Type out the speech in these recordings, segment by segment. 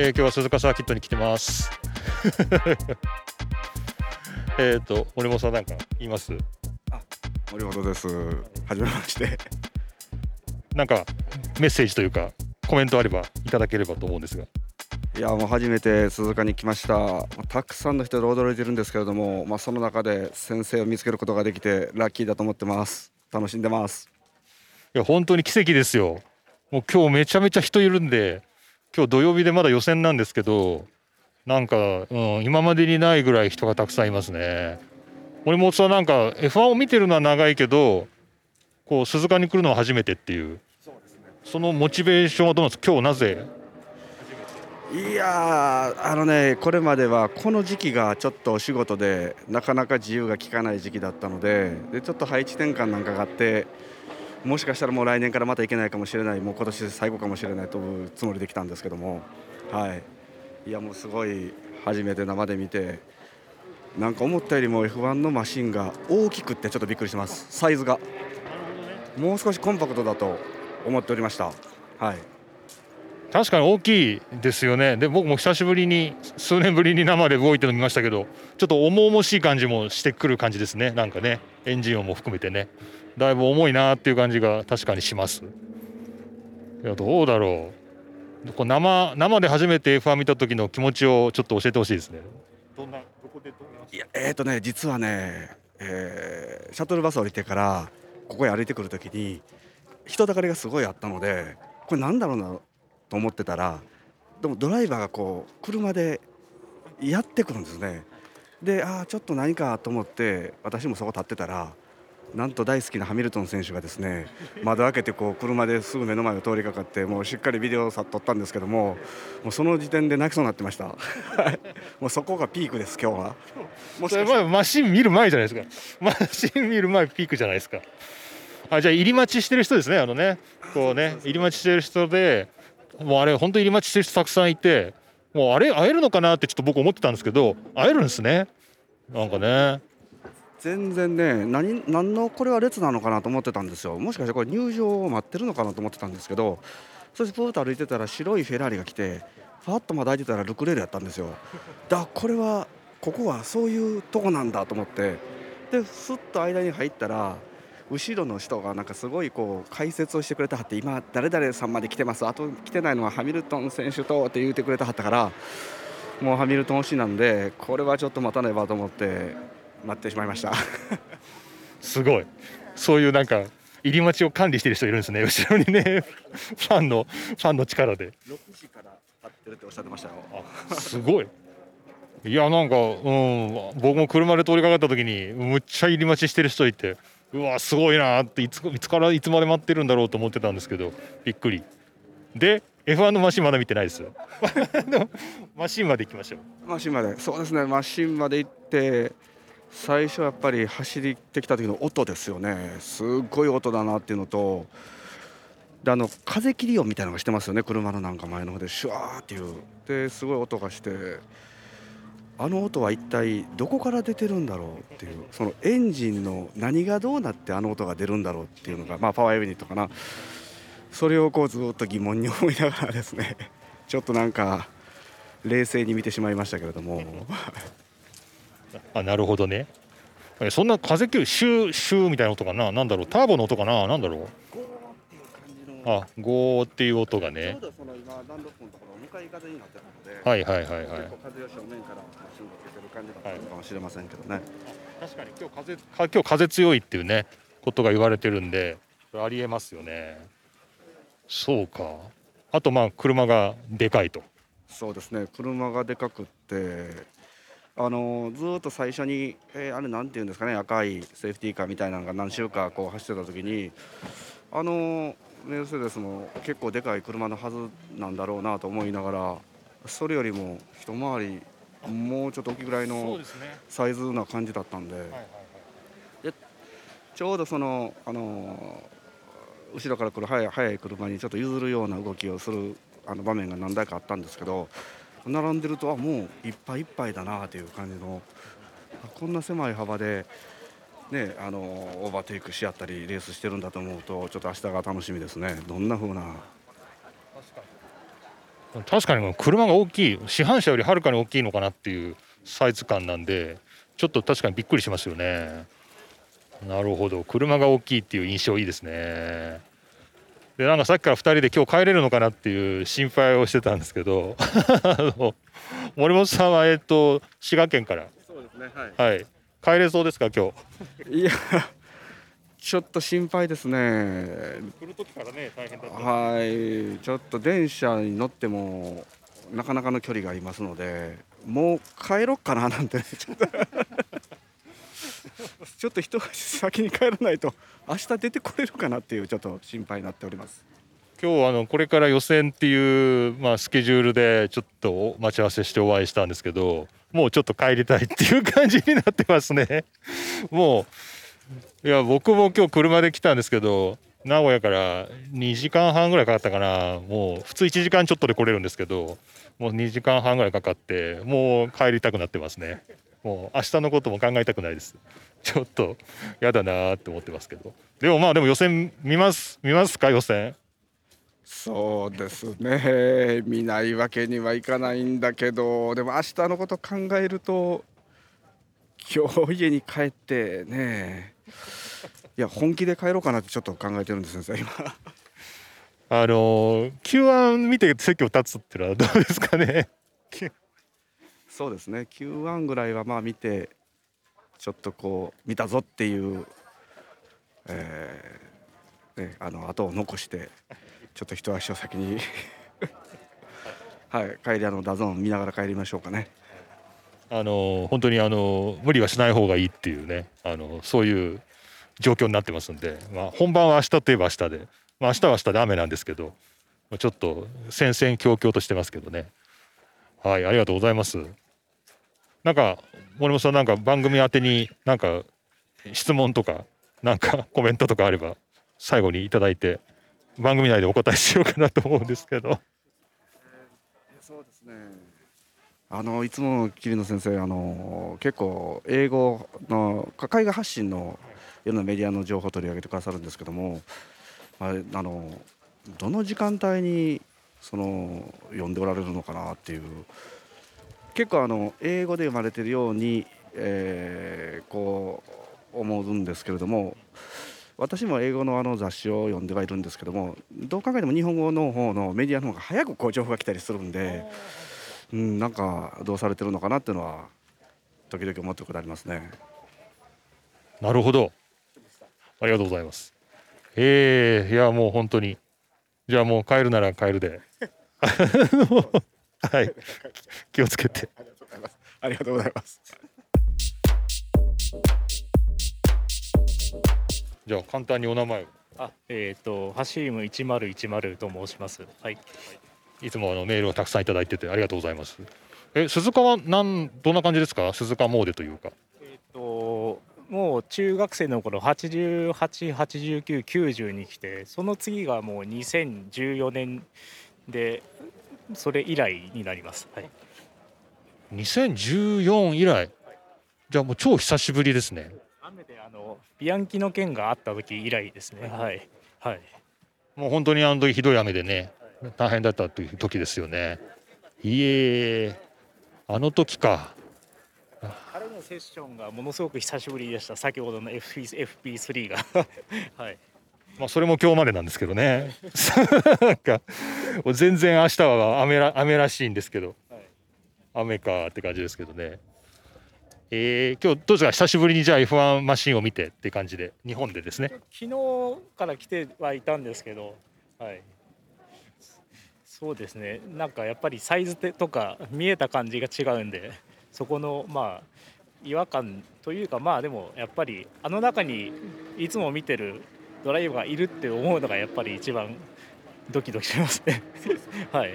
えー、今日は鈴鹿サーキットに来てます。えっと森本さんなんか言います？森本です。はじめまして。なんかメッセージというかコメントあればいただければと思うんですが。いやもう初めて鈴鹿に来ました。たくさんの人で驚いてるんですけれども、まあ、その中で先生を見つけることができてラッキーだと思ってます。楽しんでます。いや本当に奇跡ですよ。もう今日めちゃめちゃ人いるんで今日土曜日でまだ予選なんですけどなんか、うん、今までにないぐらい人がたくさんいますね。森本さんなんか F1 を見てるのは長いけどこう鈴鹿に来るのは初めてっていう。そのモチベーションはどうなんですか？今日なぜ？いやあのねこれまではこの時期がちょっとお仕事でなかなか自由が利かない時期だったのででちょっと配置転換なんかがあってもしかしたらもう来年からまた行けないかもしれないもう今年最後かもしれないというつもりで来たんですけども。はい。いやもうすごい初めて生で見てなんか思ったよりも F1 のマシンが大きくってちょっとびっくりします。サイズが。もう少しコンパクトだと思っておりました。はい。確かに大きいですよね。で僕も久しぶりに数年ぶりに生で動いてるの見ましたけどちょっと重々しい感じもしてくる感じですね。なんかねエンジン音も含めてね。だいぶ重いなっていう感じが確かにします。いやどうだろう。こう生生で初めて F1 見た時の気持ちをちょっと教えてほしいですね。どんなどこでいやえっ、ー、とね実はね、えー、シャトルバス降りてからここへ歩いてくる時に人だかりがすごいあったのでこれなんだろうなと思ってたらでもドライバーがこう車でやってくるんですね。でああちょっと何かと思って私もそこ立ってたらなんと大好きなハミルトン選手がですね 窓開けてこう車ですぐ目の前を通りかかってもうしっかりビデオを撮ったんですけどももうその時点で泣きそうになってました。もうそこがピークです今日は。もしかマシン見る前じゃないですか。マシン見る前ピークじゃないですか。あじゃあ入り待ちしてる人ですねあのね。こうね入り待ちしてる人でもうあれ本当入り待ちしてる人たくさんいてもうあれ会えるのかなってちょっと僕思ってたんですけど会えるんですね。なんかね全然ね何何のこれは列なのかなと思ってたんですよ。もしかしてこれ入場を待ってるのかなと思ってたんですけどそしてプーと歩いてたら白いフェラーリが来てファッとまだ開いてたらルクレールやったんですよ。だこれはここはそういうとこなんだと思って。ですっと間に入ったら後ろの人がなんかすごいこう解説をしてくれたはって今誰々さんまで来てます。あと来てないのはハミルトン選手とって言ってくれたはったからもうハミルトン推しなんでこれはちょっと待たねばと思って待ってしまいました。すごい。そういうなんか入り待ちを管理している人いるんですね。後ろにねファンのファンの力で。6時から立ってるっておっしゃってましたよ。すごい。いやなんかうん僕も車で通りかかった時にむっちゃ入り待ちしてる人いてうわすごいなっていついつからいつまで待ってるんだろうと思ってたんですけどびっくり。で F1 のマシンまだ見てないです。マシンまで行きましょう。マシンまで。そうですねマシンまで行って最初やっぱり走ってきた時の音ですよね。すっごい音だなっていうのとであの風切り音みたいなのがしてますよね。車のなんか前の方でシュワーっていう。ですごい音がして。あの音は一体どこから出てるんだろうっていう。そのエンジンの何がどうなってあの音が出るんだろうっていうのが、まあ、パワーユニットかな。それをこうずっと疑問に思いながらですね。ちょっとなんか冷静に見てしまいましたけれども。あなるほどね。そんな風切るシューシューみたいな音かな？なんだろう？ターボの音かな？なんだろう？あゴーっていう音がね。ちょうどその今ランドのところ向かい風になってたのではいはいはいはい。風を正面からマシンが出てる感じだったのかもしれませんけどね、はい、確かに今日風今日風強いっていうねことが言われてるんでありえますよね。そうか。あとまあ車がでかいと。そうですね。車がでかくってあのずっと最初に、えー、あれなんていうんですかね赤いセーフティーカーみたいなのが何周かこう走ってた時にあのメルセデスも結構でかい車のはずなんだろうなと思いながらそれよりも一回りもうちょっと大きいぐらいのサイズな感じだったんででちょうどその、あの後ろから来る速い速い車にちょっと譲るような動きをするあの場面が何台かあったんですけど並んでるとあもういっぱいいっぱいだなという感じのこんな狭い幅でね、あのオーバーテイクし合ったりレースしてるんだと思うとちょっと明日が楽しみですね。どんな風な？確かに。車が大きい。市販車よりはるかに大きいのかなっていうサイズ感なんでちょっと確かにびっくりしますよね。なるほど。車が大きいっていう印象いいですね。でなんかさっきから2人で今日帰れるのかなっていう心配をしてたんですけど 森本さんはえっと滋賀県から。そうですねはい。はい。帰れそうですか今日？いやちょっと心配ですね。来る時からね大変だった。はい。ちょっと電車に乗ってもなかなかの距離がありますのでもう帰ろっかななんてね。ちょっと ちょっと一足先に帰らないと明日出てこれるかなっていうちょっと心配になっております。今日あのこれから予選っていう、まあ、スケジュールでちょっと待ち合わせしてお会いしたんですけどもうちょっと帰りたいっていう感じになってますね。もういや僕も今日車で来たんですけど名古屋から2時間半ぐらいかかったかな。もう普通1時間ちょっとで来れるんですけどもう2時間半ぐらいかかってもう帰りたくなってますね。もう明日のことも考えたくないです。ちょっとやだなーって思ってますけど。でもまあでも予選見ます。見ますか予選。そうですね。見ないわけにはいかないんだけど。でも明日のこと考えると今日家に帰ってね。いや本気で帰ろうかなってちょっと考えてるんです先生。今。あの Q1 見て席を立つっていうのはどうですかねそうですね。Q1 ぐらいはまあ見てちょっとこう見たぞっていう、えーね、あの後を残してちょっと一足を先に はい帰りあの DAZN 見ながら帰りましょうかね。あの本当にあの無理はしない方がいいっていうねあのそういう状況になってますんで、まあ、本番は明日といえば明日で、まあ、明日は明日で雨なんですけどちょっと戦々恐々としてますけどね。はいありがとうございます。なんか森本さんなんか番組宛てになんか質問とかなんか コメントとかあれば最後にいただいて番組内でお答えしようかなと思うんですけど。そうですね。あのいつも桐野先生あの結構英語の海外発信のいろんなメディアの情報を取り上げてくださるんですけども、まあ、あのどの時間帯にその読んでおられるのかなっていう結構あの英語で読まれてるように、えーこう思うんですけれども私も英語のあの雑誌を読んではいるんですけどもどう考えても日本語の方のメディアの方が早くこう情報が来たりするんで、うん、なんかどうされてるのかなっていうのは時々思ってることありますね。なるほど。ありがとうございます。ええいやもう本当に。じゃあもう帰るなら帰るで。はい。気をつけて。ありがとうございます。じゃあ簡単にお名前を。あ、えっ、とハシーム1010と申します。はい。いつもあのメールをたくさんいただいててありがとうございます。え鈴鹿はなんどんな感じですか？鈴鹿詣というか。えっ、ともう中学生の頃88、89、90に来て、その次がもう2014年でそれ以来になります。はい。2014以来。じゃあもう超久しぶりですね。雨であのビアンキの件があった時以来ですね。はい。はい。もう本当にあの時ひどい雨でね大変だったという時ですよね。いえあの時か。彼のセッションがものすごく久しぶりでした。先ほどの FP FP3 が はい。まあそれも今日までなんですけどね。なんか全然明日は雨ら雨らしいんですけど、はい。雨かって感じですけどね。えー、今日どうですか？久しぶりにじゃあ F1 マシンを見てって感じで。日本でですね。昨日から来てはいたんですけど、はい、そうですね。なんかやっぱりサイズとか見えた感じが違うんでそこのまあ違和感というかまあでもやっぱりあの中にいつも見てるドライバーがいるって思うのがやっぱり一番ドキドキしますね。はい、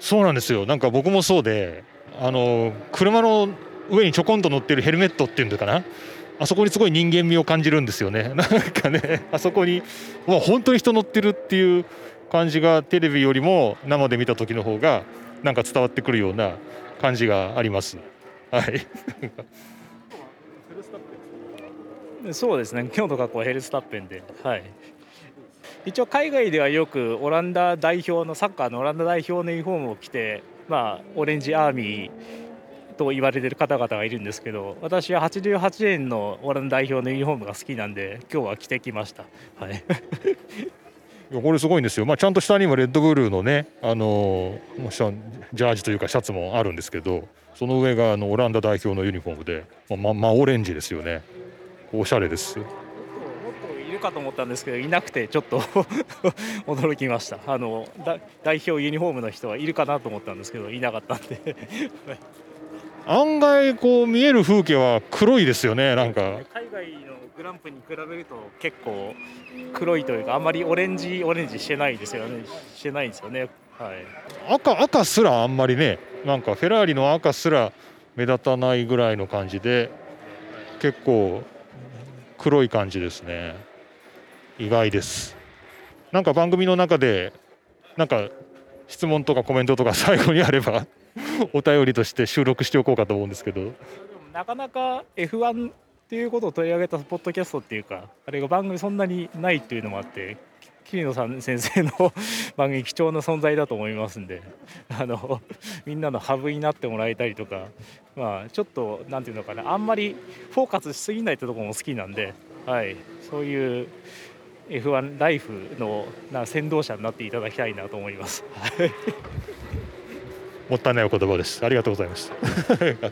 そうなんですよ。なんか僕もそうで、あの車の上にちょこんと乗ってるヘルメットっていうのかな。あそこにすごい人間味を感じるんですよね。なんかね、あそこにもう本当に人乗ってるっていう感じがテレビよりも生で見た時の方がなんか伝わってくるような感じがあります。はい。そうですね。今日の学校はヘルスタッペンで、はい、一応海外ではよくオランダ代表のサッカーのオランダ代表のユニフォームを着て、まあ、オレンジアーミーと言われてる方々がいるんですけど私は88年のオランダ代表のユニフォームが好きなんで今日は着てきました。はい。これすごいんですよ、まあ、ちゃんと下にもレッドブルーのね、あのもうシャジャージというかシャツもあるんですけどその上があのオランダ代表のユニフォームで、まあ、ままオレンジですよね。おしゃれです。もっといるかと思ったんですけどいなくてちょっと 驚きました。あのだ代表ユニフォームの人はいるかなと思ったんですけどいなかったんで。案外こう見える風景は黒いですよねなんか。海外のグランプに比べると結構黒いというかあんまりオレンジオレンジしてないですよね。してないんですよね。はい。赤赤すらあんまりねなんかフェラーリの赤すら目立たないぐらいの感じで結構黒い感じですね。意外です。なんか番組の中でなんか質問とかコメントとか 最後にあればお便りとして収録しておこうかと思うんですけど。なかなか F1 っていうことを取り上げたポッドキャストっていうかあれが番組そんなにないっていうのもあって桐野さん先生の 番組貴重な存在だと思いますんであのみんなのハブになってもらえたりとかまあちょっとなんていうのかなあんまりフォーカスしすぎないってところも好きなんで、はい、そういう F1 ライフのな先導者になっていただきたいなと思います。はい。もったいないお言葉です。ありがとうございました。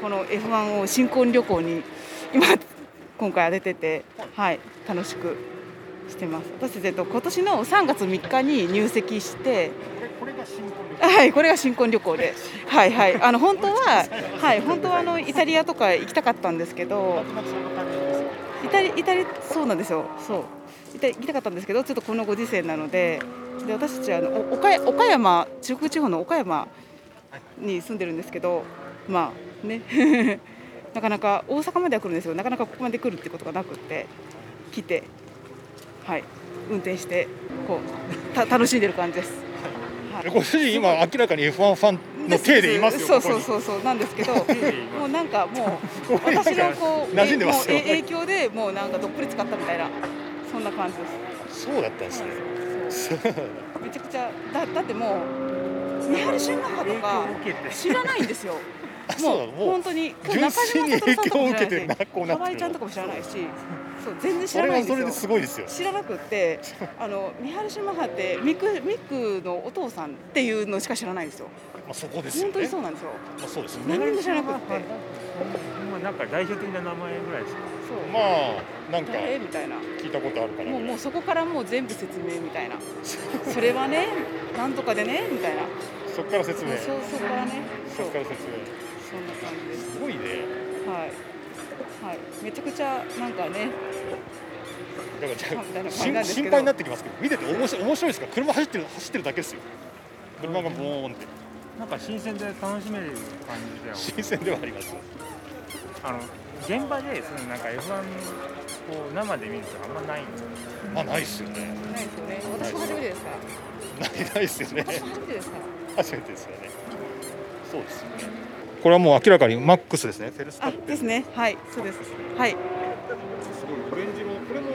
この F1 を新婚旅行に今今回は出てて、はい、楽しくしてます。私えっと今年の3月3日に入籍して、はい、これが新婚旅行で、はいはい、あの本当は、はい、本当はあのイタリアとか行きたかったんですけど、イタリイタリそうなんですよ、そう。イタリ行きたかったんですけど、ちょっとこのご時世なので、で私たちはあのお岡山岡山中国地方の岡山に住んでるんですけど、まあね。なかなか大阪までは来るんですよ。なかなかここまで来るってことがなくって。来てはい。運転してこうた楽しんでる感じです。はい。ご主人今明らかに F1 ファンの体でいますよそうそうそうそうなんですけどもうなんかもう 私のこう馴染ん影響でもうなんかどっぷり使ったみたいなそんな感じです。そうだったんですね。めちゃくちゃだだってもう三原シュンマッハとか知らないんですよ。もうもう本当に純粋に影響を受けてなこうなってる河合ちゃんとかも知らないし、そう全然知そらないんですよれはそれで。すごいですよ知らなくって、あの三原シュンマッハってミクミクのお父さんっていうのしか知らないんですよ。まあそこですよ本当にねそうなんですよ。まあそうですよね何にも知らなくって、まあなんか代表的な名前ぐらいですか。そう。まあなんか誰？みたいな。聞いたことあるかなもうもうそこからもう全部説明みたいな。それはね、なんとかでねみたいな。そこから説明そうそこからね。そこから説明そんな感じです。すごいねはい。はい。めちゃくちゃなんかね、だからじゃあ心配になってきますけど見てて面白い面白いですか？車走ってる走ってるだけですよ車がボーンってなんか新鮮で楽しめる感じでは。新鮮ではありますあの現場でそのなんか F1 こう生で見るとあんまないんですよ。まあないっすよねないですよね。私も初めてですか？ら。ないないっすよね私も初めてですか？ら。初めてですよねそうですよねこれはもう明らかにマックスですねフェルスタあッペンですね。はい、そうです。はい。すごいオレンジのこれも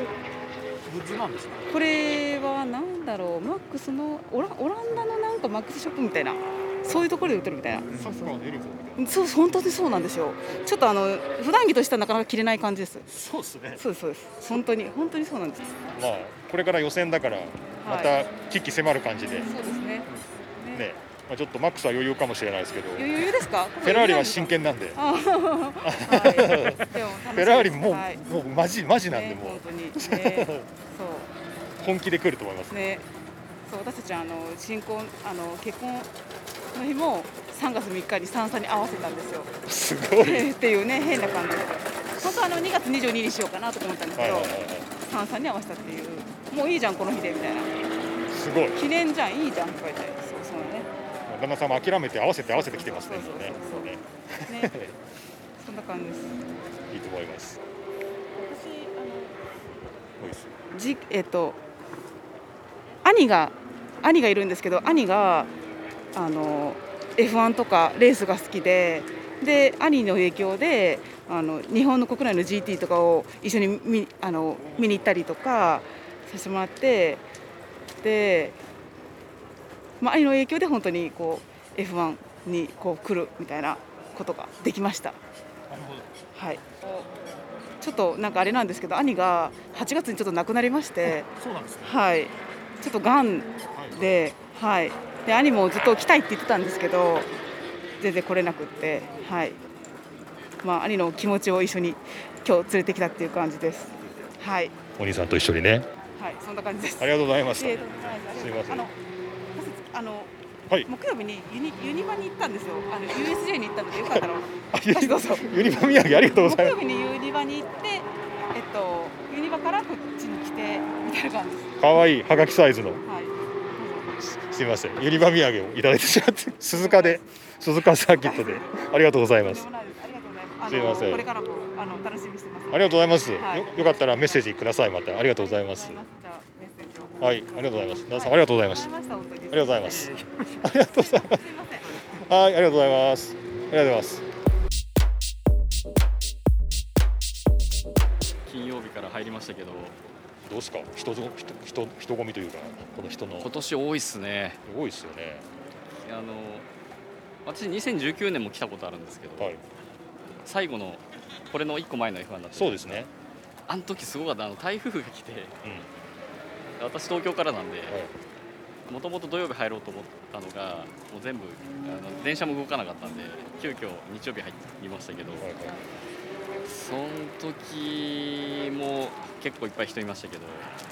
グッズなんですかこれはなんだろう、マックスのオラオランダのなんかマックスショップみたいな。そういうところで売ってるみたいな。サッカーのユニフォームみたいそう本当にそうなんですよ。ちょっとあの普段着としてはなかなか着れない感じです。なそうですねそうですそうです。本当に本当にそうなんです。まあこれから予選だからまはた危機迫る感じで、そうですね。ね、まあ、ちょっとマックスは余裕かもしれないですけど余裕ですか？フェラーリは真剣なんで。はい。フェラーリもう,、はいもうマジマジなんでもう、ね本当に。ね、そう。本気で来ると思います、ね、そう私たちはあの新婚あの結婚の日も3月3日に三々に合わせたんですよ。すごい っていうね変な感じで。本当はあの2月22日にしようかなと思ったんですけどはい三々に合わせたっていう。もういいじゃんこの日でみたいな。すごい記念じゃんいいじゃんとか言って。旦那さんも諦めて合わせて合わせてきてますねそんな感じです。いいと思います。私あのじえっと兄が兄がいるんですけど兄があの F1 とかレースが好きでで兄の影響であの日本の国内の GT とかを一緒に見あの見に行ったりとかさせてもらってで、まあ、兄の影響で本当にこう F1 にこう来るみたいなことができました。はい。ちょっとなんかあれなんですけど兄が8月にちょっと亡くなりましてそうなんですね。はい。ちょっとがんで,、はい、で兄もずっと来たいって言ってたんですけど全然来れなくって、はい。まあ、兄の気持ちを一緒に今日連れてきたっていう感じです。はい、お兄さんと一緒にね。はい、そんな感じです。ありがとうございました。えーとうございますすいませんあのはい。木曜日にユニユニバに行ったんですよ。あの USJ に行ったのでよかったら。あユニどうぞ。ユニバ土産ありがとうございま木曜日にユニバに行って、えっとユニバからこっちに来てみたいな感じです。すかわいい。はがきサイズの。はい。すみません。ユニバ土産をいただいてしまって 鈴鹿で鈴鹿サーキットで。ありがとうございます。す。ありがとうございません。これからもあの楽しみにしてます。ありがとうございます、はい。よよかったらメッセージくださいまた。ありがとうございますはいありがとうございます。皆さんありがとうございましたありがとうございました本当に。ありがとうございます。えー。ありがとうございます。はいありがとうございます。ありがとうございます。金曜日から入りましたけど。どうですか？人ぞ人人人混みというかこの人の。今年多いっすね。多いですよね。あの私2019年も来たことあるんですけど、はい。最後のこれの1個前の F1 だったそうですね。あの時すごかった。あの台風が来て。うん私東京からなんではいもともと土曜日入ろうと思ったのがもう全部あの電車も動かなかったんで急遽日曜日入りましたけどはいはいその時も結構いっぱい人いましたけど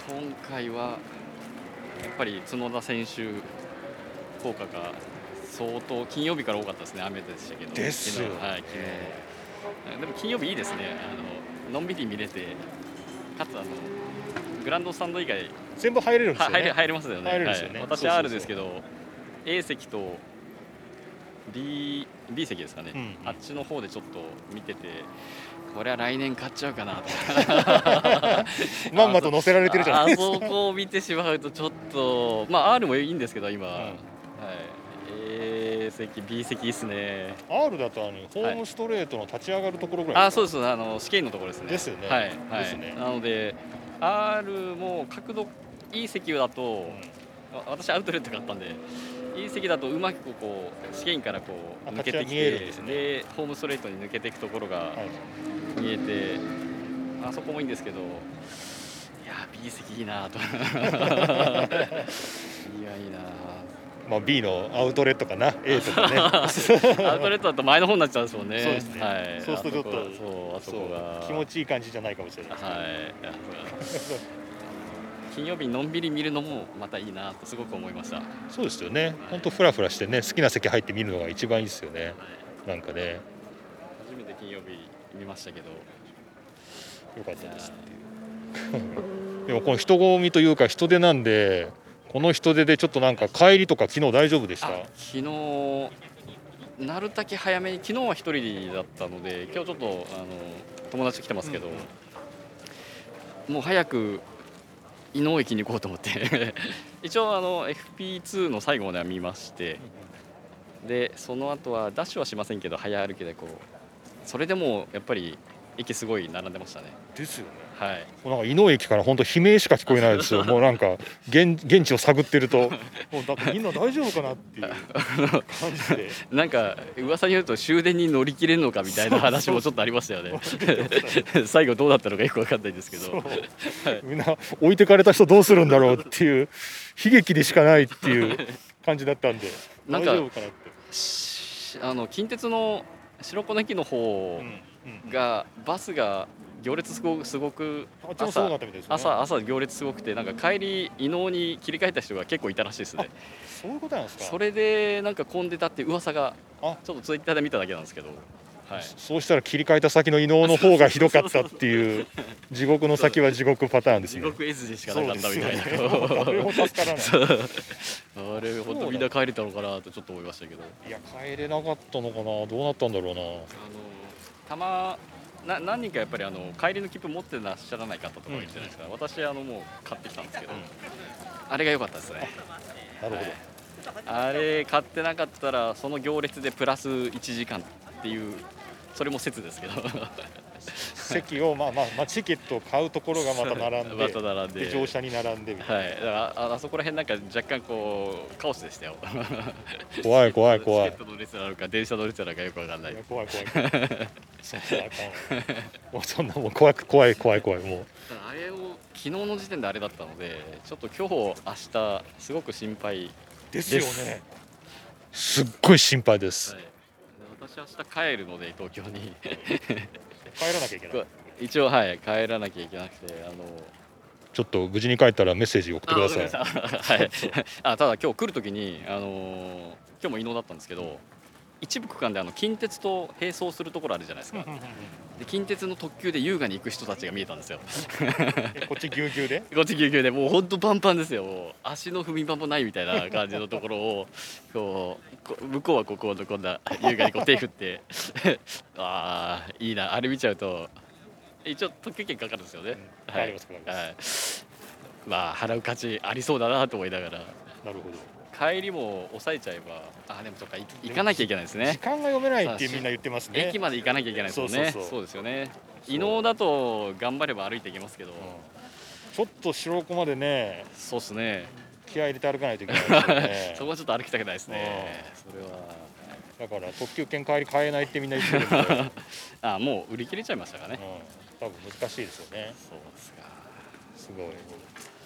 今回はやっぱり角田選手効果が相当金曜日から多かったですね雨でしたけどですよはい昨日。でも金曜日いいですね。あののんびり見れてかつあのグランドスタンド以外全部入れるんですよね。は入れ入れますよね。入れるんですよね。はい、私 R ですけど A 席と B, B 席ですかね、うんうん。あっちの方でちょっと見ててこれは来年買っちゃうかなと。まんまと乗せられてるじゃないですか。あそこを見てしまうとちょっとまあ R もいいんですけど今、ん。はい、A 席 B 席いいっすね。R だとあのホームストレートの立ち上がるところぐらいあそうですあの試験のところですね。ですよね。はい、はい。ですね。なので R も角度いい席だと、わ私アウトレット買ったんでいい席だとうまくこう試験からこあう抜けてきてですね。でホームストレートに抜けていくところがはい。見えて、あそこもいいんですけどいや B 席いいなと。いやいいなまあ B のアウトレットかな A とかね。アウトレットだと前の方になっちゃうんですもんね。そうですね。はい、そうするとちょっとあそうあそこが。気持ちいい感じじゃないかもしれないね。はい。金曜日のんびり見るのもまたいいなとすごく思いました。はそうですよね。本当フラフラしてね好きな席入って見るのが一番いいですよね。い、なんかね。初めて金曜日見ましたけど、よかったです でもこの人混みというか人出なんでこの人出でちょっとなんか帰りとか昨日大丈夫でした？あ昨日なるだけ早めに昨日は一人だったので今日ちょっとあの友達来てますけど、もう早く伊能駅に行こうと思って。一応あの FP2 の最後までは見ましてでその後はダッシュはしませんけど早歩きでこうそれでもやっぱり駅すごい並んでましたね。ですよねはい。もうなんか井野駅から本当悲鳴しか聞こえないですよ。もうなんか現現地を探ってると。もうだってみんな大丈夫かなっていう感じで。なんか噂によると終電に乗り切れるのかみたいな話もちょっとありましたよね。最後どうだったのかよく分かんないですけど。みんな置いてかれた人どうするんだろうっていう悲劇でしかないっていう感じだったんでなんか大丈夫かなって。しあの近鉄の白子の駅の方うんうん。がバスが行列すごくすごくあっちもすごかったみたいですね。朝朝行列すごくてなんか帰り伊能に切り替えた人が結構いたらしいですねそういうことなんですか。それでなんか混んでたって噂があちょっとツイッターで見ただけなんですけどはいそうしたら切り替えた先の伊能の方がひどかったっていう 地獄の先は地獄パターンですね。地獄絵図でしかなかったみたいなそうですよね誰も助からない。あれ本当みんな帰れたのかなとちょっと思いましたけどいや帰れなかったのかなどうなったんだろうな。あのたまな何人かやっぱりあの帰りの切符持ってらっしゃらない方とかいるじゃないですか、私あのもう買ってきたんですけど、あれが良かったですね。なるほど。はい。あれ買ってなかったらその行列でプラス1時間っていうそれも説ですけど席をまあまあまあチケットを買うところがまた並ん までた並んで。で乗車に並んでみたいはい。だからああそこら辺なんか若干こうカオスでしたよ。な怖い怖い怖い。チケットの列なのか電車の列なのかよくわかんない。怖い怖い怖い。そもうそんなもう怖く怖い怖い怖いもう。あれを昨日の時点であれだったのでちょっと今日明日すごく心配ですよね。すっごい心配です。はい、私明日帰るので東京に帰らなきゃいけない。一応はい帰らなきゃいけなくてあのちょっと無事に帰ったらメッセージ送ってください。あはい。あただ今日来る時にあのー今日も伊能だったんですけど一部区間であの近鉄と並走するところあるじゃないですか。で近鉄の特急で優雅に行く人たちが見えたんですよ。えこっちぎゅうぎゅうで？こっちぎゅうぎゅうで。もう本当パンパンですよ。足の踏み場もないみたいな感じのところを こうこ向こうはここのこんな優雅にこう手振って。ああいいな。あれ見ちゃうと一応特急券かかるんですよね、うん。かかりますかかりはい。まあ払う価値ありそうだなと思いながら。なるほど帰りも抑えちゃえばあでもそっかい行かなきゃいけないです時ね間が読めないってみんな言ってますね。駅まで行かなきゃいけないですもんね。そうですよね。伊能だと頑張れば歩いていけますけど、うん。ちょっと白子までねそうですね。気合い入れて歩かないといけないね。そこはちょっと歩きたくないですね。それは。だから特急券帰り買えないってみんな言ってるんで、うん、あ、もう売り切れちゃいましたかね。多分難しいですよね。そうですか。すごい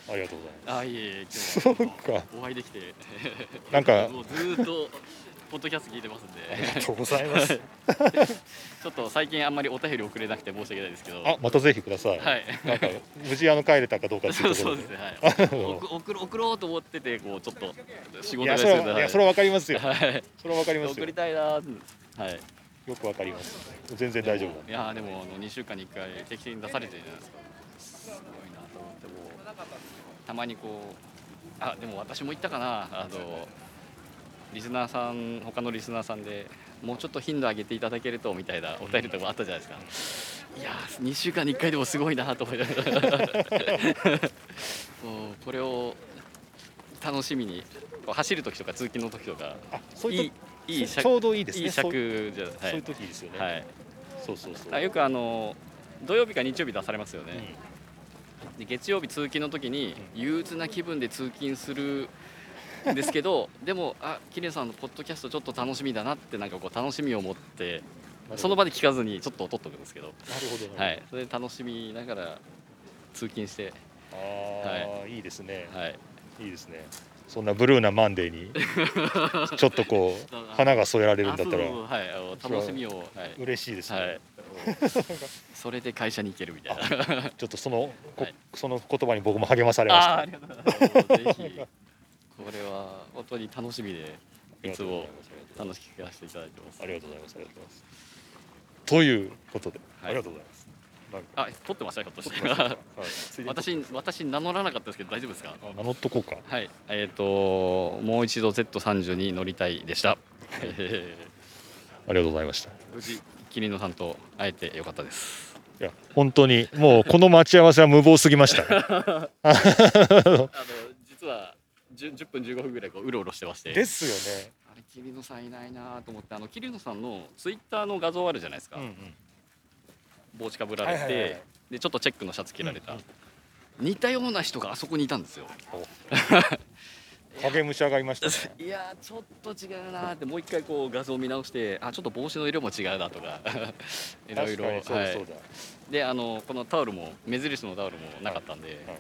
ありがとうございまあ、いえいえ、今す日はそうかお会いできて。なんか もうずーっと。ポッドキャスト聞いてますんで。ありがとうございます ちょっと最近あんまりお便り送れなくて申し訳ないですけど。あまたぜひください、はい。なんか無事あの帰れたかどうかっていそううところそうですね。はい。送送ろ送ろうと思ってて、こうちょっと仕事がしてたれはいやそれはわかりますよはい。それはわかりますよ送りたいな。はい。よくわかります全然大丈夫いやーでもあの2週間に1回定期的に出されてるじゃないですかすごいなと思ってもたまにこうあでも私も言ったかな。あのリスナーさん他のリスナーさんでもうちょっと頻度上げていただけるとみたいなお便りとかあったじゃないですか。いやー2週間に1回でもすごいなと思いながら。これを楽しみに走る時とか通勤の時とかあそういいういいいちょうどいいですね。いい尺じゃそういう時ですよね、はい、はいそうそうそう。あよくあの土曜日か日曜日出されますよね、で月曜日通勤の時に憂鬱な気分で通勤するんですけど でもあキリンさんのポッドキャストちょっと楽しみだなってなんかこう楽しみを持ってその場で聞かずにちょっと撮っとくんですけど、なるほどはい、それで楽しみながら通勤して、ああ、い、いですね。はい、いいですね。そんなブルーなマンデーに ちょっとこう花が添えられるんだったら。はい、楽しみを、はい。嬉しいですね、はい、それで会社に行けるみたいな。ちょっとその、こはいその言葉に僕も励まされましたありがとうございます。ぜひこれは本当に楽しみでいつも楽しく聞かせていただいてます。ありがとうございますありがとうございますということで、はいありがとうございますあ、撮ってましたひょっとして。はい私私名乗らなかったですけど大丈夫ですか？あ名乗っとこうかはい。えっ、ともう一度 Z30 に乗りたいでした。えありがとうございましたー無事キリンのさんと会えてよかったです。いや本当にもうこの待ち合わせは無謀すぎました あの実は 10, 10分15分ぐらいこううろうろしてまして。ですよね。あれキリノさんいないなと思ってあのキリノさんのツイッターの画像あるじゃないですか、うんうん。帽子かぶられて、はいはいはいでちょっとチェックのシャツ着られた、うんうん。似たような人があそこにいたんですよ 影武者がいましたね。いやーちょっと違うなーってもう一回こう画像を見直してあちょっと帽子の色も違うなとか。いろいろそうだはい、であのこのタオルも目印のタオルもなかったんで、はい。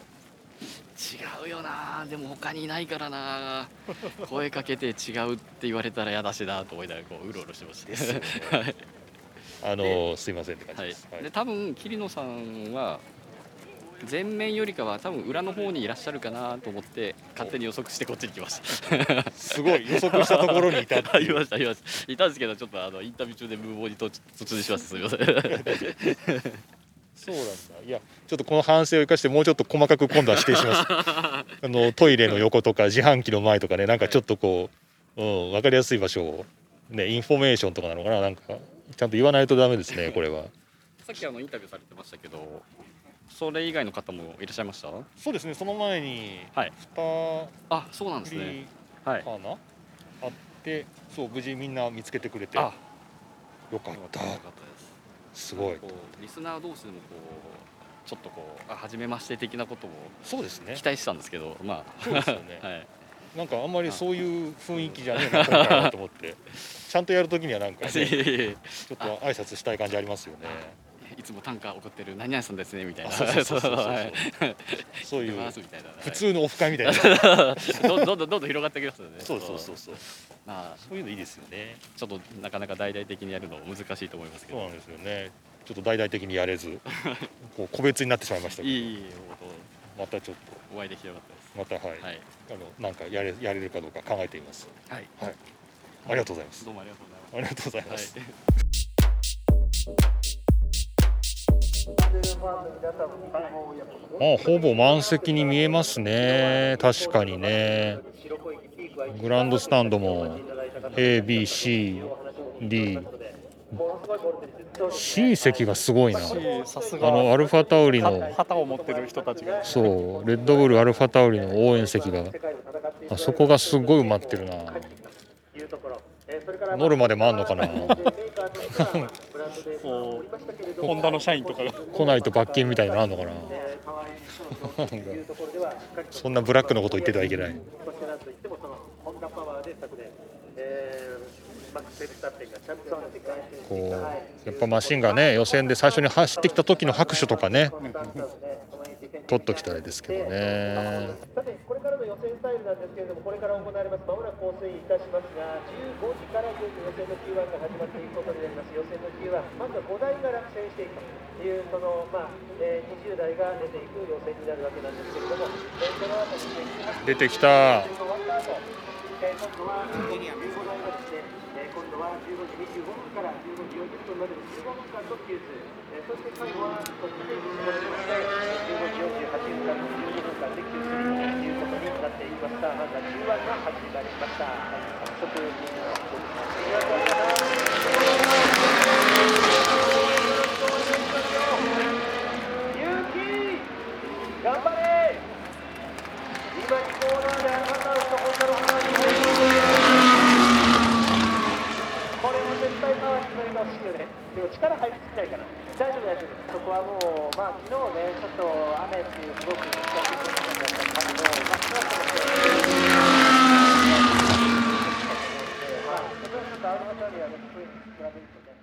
違うよなー。でも他にいないからなー。声かけて違うって言われたら嫌だしなと思いながらこううろうろしてました。あのーすいませんって感じはいです、はい。で多分桐野さんは前面よりかは多分裏の方にいらっしゃるかなと思って勝手に予測してこっちに来ました。すごい予測したところにいたいましたいましたいたんですけどちょっとあのインタビュー中で無謀に突突入しましたすみません。そうなんだ。いやちょっとこの反省を生かしてもうちょっと細かく今度は指定します。あのトイレの横とか自販機の前とかねなんかちょっとこう、うん、分かりやすい場所をねインフォメーションとかなのかななんかちゃんと言わないとダメですねこれは。さっきあのインタビューされてましたけどそれ以外の方もいらっしゃいました？そうですねその前にはい。2あそうなんですね。人はい。かな、あってそう無事みんな見つけてくれて。あ。よかった。よかったです。すごい。こうリスナー同士でもこうちょっとこうあ初めまして的なこともそうですね。期待してたんんですけどまあ。そうですよね。はい。なんかあんまりそういう雰囲気じゃねえな今回はと思って。ちゃんとやるときにはなんか、ね、ちょっと挨拶したい感じありますよねいつも短歌送ってる何々さんですねみたいな。あそういそう普通のオフ会みたいな。は いどんどんどんどん広がってきますよね。そうそうそうそう。まあそういうのいいですよね。ちょっとなかなか大々的にやるの難しいと思いますけど。そうなんですよね。ちょっと大々的にやれず こう個別になってしまいましたけど。いいまたちょっ当お会いできてよかったです。とまたはい、はい。あのなんかやれやれるかどうか考えてみます。はい。はい。ありがとうございます。どうもありがとうございます。ありがとうございます、はいあほぼ満席に見えますね。確かにね。グランドスタンドも ABCD C 席がすごいな。あのアルファタウリの旗を持ってる人たちが。そう。レッドブルアルファタウリの応援席があそこがすごい埋まってるな。ノルマでもあんのかなこうホンダの社員とかが来ないと罰金みたいなのあんのかな？そんなブラックのこと言っててはいけない。こうやっぱマシンがね予選で最初に走ってきた時の拍手とかね取っときたいですけどね。さて、これからの予選スタイルなんです。けれども、これから行われます、まもなく放水いたしますが、15時からいよいよ予選の Q1 が始まっていくことになります。予選の Q1、まずは5台が落選していきますいう、その、まあ、えー20台が出ていく予選になるわけなんですけれども、えーその後に出てきたえー今度は15ですね、えー今度は15時25分から15時40分までの15分間の Q2、えーそして最後は突然に絞りまして、15時48分からの12分間で Q3 ということになっていきました。まずは Q1 が始まりました。早速、で力入りすぎないから大丈夫大丈夫。そこはもうまあ昨日ねちょっと雨っていうすごく難しいことだったんだけど真っ暗なくともまあ自分とあの低いに比べるとね。